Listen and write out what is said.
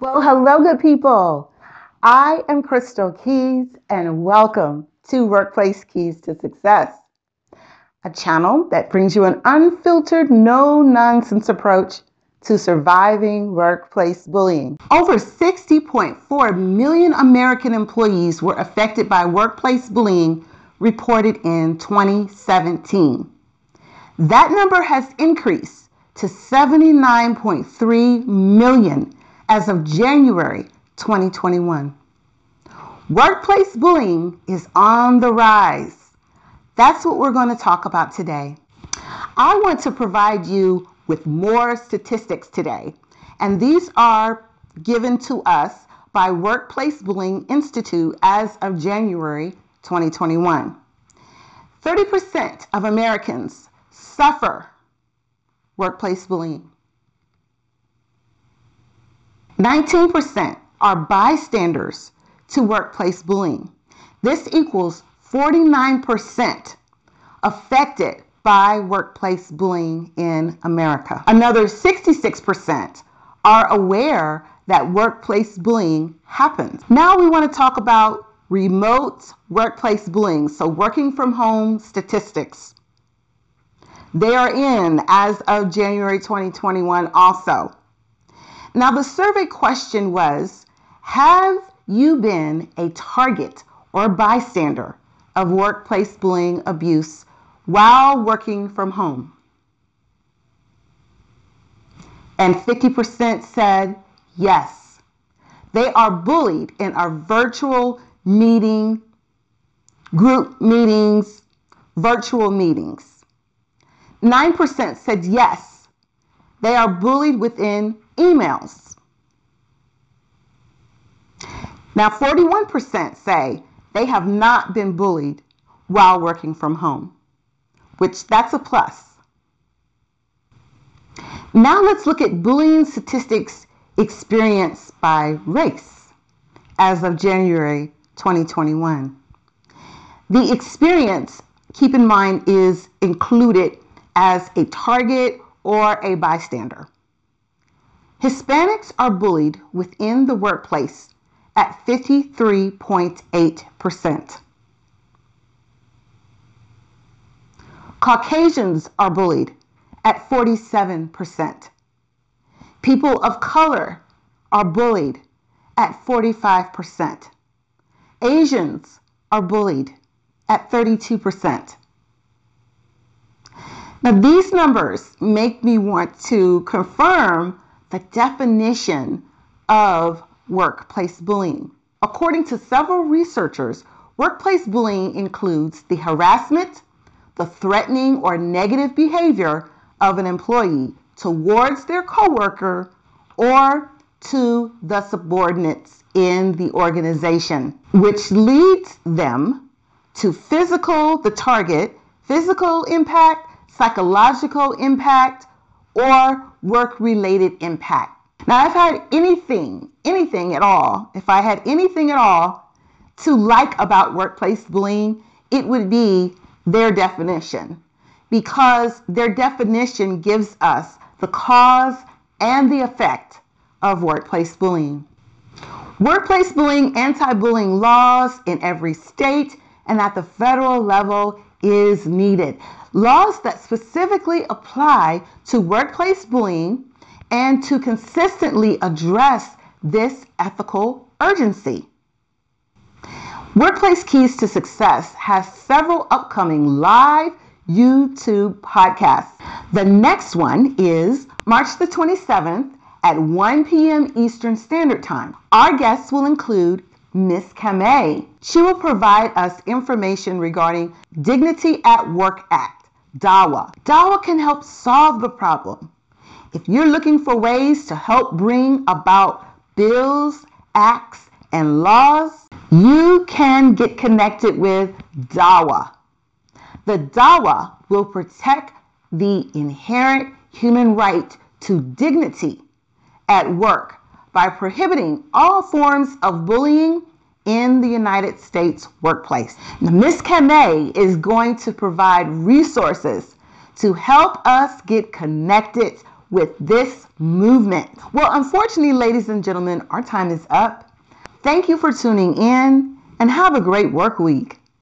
Well, hello, good people. I am Crystal Keyes, and welcome to Workplace Keys to Success, a channel that brings you an unfiltered, no nonsense approach to surviving workplace bullying. Over 60.4 million American employees were affected by workplace bullying reported in 2017. That number has increased to 79.3 million as of January 2021. Workplace bullying is on the rise. That's what we're going to talk about today. I want to provide you with more statistics today, and these are given to us by Workplace Bullying Institute as of January 2021. 30% of Americans suffer workplace bullying. 19% are bystanders to workplace bullying. This equals 49% affected by workplace bullying in America. Another 66% are aware that workplace bullying happens. Now we want to talk about remote workplace bullying, so working from home statistics. They are in as of January 2021 also. Now, the survey question was Have you been a target or bystander of workplace bullying abuse while working from home? And 50% said yes. They are bullied in our virtual meeting, group meetings, virtual meetings. 9% said yes. They are bullied within emails. Now, 41% say they have not been bullied while working from home which that's a plus. Now let's look at bullying statistics experienced by race as of January 2021. The experience, keep in mind, is included as a target or a bystander. Hispanics are bullied within the workplace at 53.8%. Caucasians are bullied at 47%. People of color are bullied at 45%. Asians are bullied at 32%. Now, these numbers make me want to confirm the definition of workplace bullying. According to several researchers, workplace bullying includes the harassment, the threatening or negative behavior of an employee towards their coworker or to the subordinates in the organization, which leads them to physical, the target, physical impact, psychological impact, or work related impact. Now, if I had anything, anything at all, if I had anything at all to like about workplace bullying, it would be their definition because their definition gives us the cause and the effect of workplace bullying. Workplace bullying, anti bullying laws in every state and at the federal level is needed. Laws that specifically apply to workplace bullying and to consistently address this ethical urgency. Workplace Keys to Success has several upcoming live YouTube podcasts. The next one is March the 27th at 1 p.m. Eastern Standard Time. Our guests will include Miss Kamei. She will provide us information regarding Dignity at Work Act, DAWA. DAWA can help solve the problem. If you're looking for ways to help bring about bills, acts, and laws, you can get connected with DAWA. The DAWA will protect the inherent human right to dignity at work by prohibiting all forms of bullying in the United States workplace. Now, Ms. Is going to provide resources to help us get connected with this movement. Well, unfortunately, ladies and gentlemen, our time is up. Thank you for tuning in and have a great work week.